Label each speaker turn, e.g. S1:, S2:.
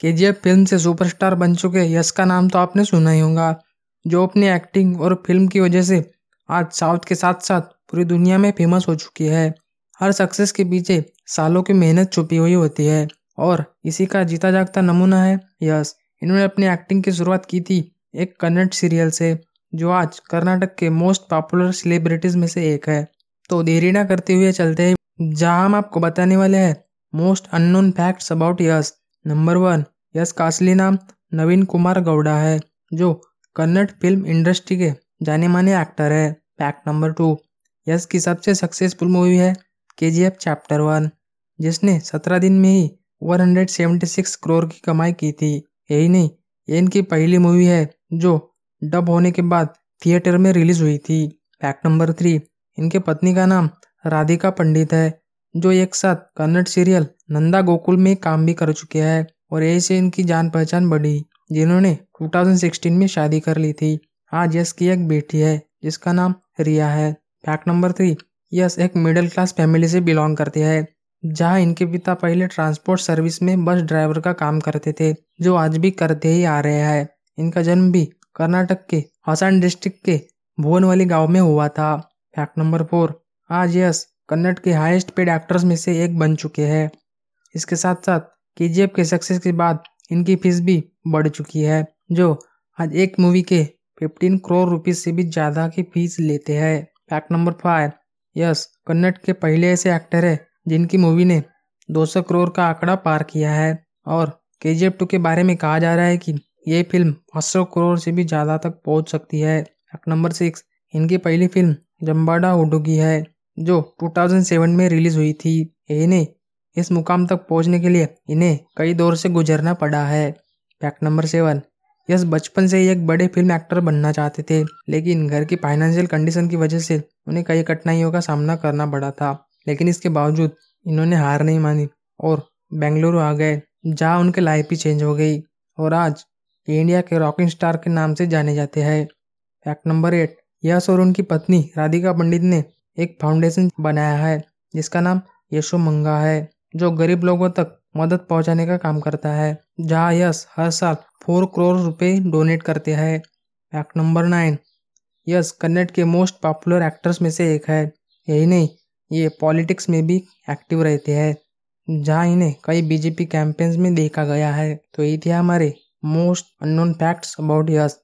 S1: के फ़िल्म से सुपरस्टार बन चुके यश का नाम तो आपने सुना ही होगा, जो अपनी एक्टिंग और फ़िल्म की वजह से आज साउथ के साथ साथ पूरी दुनिया में फ़ेमस हो चुकी है। हर सक्सेस के पीछे सालों की मेहनत छुपी हुई होती है और इसी का जीता जागता नमूना है यश। इन्होंने अपनी एक्टिंग की शुरुआत की थी एक कन्नड़ सीरियल से, जो आज कर्नाटक के मोस्ट पॉपुलर सेलिब्रिटीज में से एक है। तो देरी ना करते हुए चलते हैं। जहाँ हम आपको बताने वाले हैं most unknown facts about Yash. Number one Yash का असली नाम नवीन कुमार गौड़ा है, जो कन्नड़ फ़िल्म इंडस्ट्री के जाने माने एक्टर है। फैक्ट नंबर टू यश की सबसे सक्सेसफुल मूवी है के जी एफ़ चैप्टर वन जिसने सत्रह दिन में ही one hundred seventy six crore की कमाई की थी। यही नहीं, ये इनकी पहली मूवी है जो डब होने के बाद थिएटर में रिलीज़ हुई थी। फैक्ट नंबर थ्री इनके पत्नी का नाम राधिका पंडित है, जो एक साथ कन्नड़ सीरियल नंदा गोकुल में काम भी कर चुके हैं। और ऐसे इनकी जान पहचान बढ़ी, जिन्होंने 2016 में शादी कर ली थी। आज यश की एक बेटी है, जिसका नाम रिया है। फैक्ट नंबर थ्री यश एक मिडिल क्लास फैमिली से बिलोंग करती है, जहाँ इनके पिता पहले ट्रांसपोर्ट सर्विस में बस ड्राइवर का काम करते थे, जो आज भी करते ही आ रहे हैं। इनका जन्म भी कर्नाटक के हसन डिस्ट्रिक्ट के भुवनवाली गाँव में हुआ था। फैक्ट नंबर फोर आज यश कन्नड़ के हाईएस्ट पेड एक्टर्स में से एक बन चुके हैं। इसके साथ साथ के के सक्सेस के बाद इनकी फ़ीस भी बढ़ चुकी है, जो आज एक मूवी के फिफ्टीन करोड़ रुपीज़ से भी ज़्यादा की फ़ीस लेते हैं। Fact number five Yash Kannada के पहले ऐसे एक्टर है जिनकी मूवी ने 200 करोड़ का आंकड़ा पार किया है। और के जी एफ़ टू के बारे में कहा जा रहा है कि ये फ़िल्म 500 करोड़ से भी ज़्यादा तक पहुँच सकती है। फैक्ट नंबर सिक्स इनकी पहली फ़िल्म जम्बाडा उडुगी है, जो 2007 में रिलीज़ हुई थी। इन्हें इस मुकाम तक पहुँचने के लिए इन्हें कई दौर से गुजरना पड़ा है। फैक्ट नंबर सेवन यस, बचपन से ही एक बड़े फ़िल्म एक्टर बनना चाहते थे, लेकिन घर की फाइनेंशियल कंडीशन की वजह से उन्हें कई कठिनाइयों का सामना करना पड़ा था। लेकिन इसके बावजूद इन्होंने हार नहीं मानी और बेंगलुरु आ गए, जहाँ उनकी लाइफ ही चेंज हो गई और आज इंडिया के रॉकिंग स्टार के नाम से जाने जाते हैं। फैक्ट नंबर एट यश और उनकी पत्नी राधिका पंडित ने एक फाउंडेशन बनाया है, जिसका नाम यशो मंगा है। जो गरीब लोगों तक मदद पहुँचाने का काम करता है, जहाँ यश हर साल फोर करोड़ रुपए डोनेट करते हैं। Fact number nine Yash Kannada के मोस्ट पॉपुलर एक्टर्स में से एक है। यही नहीं, ये पॉलिटिक्स में भी एक्टिव रहते हैं, जहाँ इन्हें कई बीजेपी कैंपेन्स में देखा गया है। तो ये थे हमारे most unknown facts about Yash.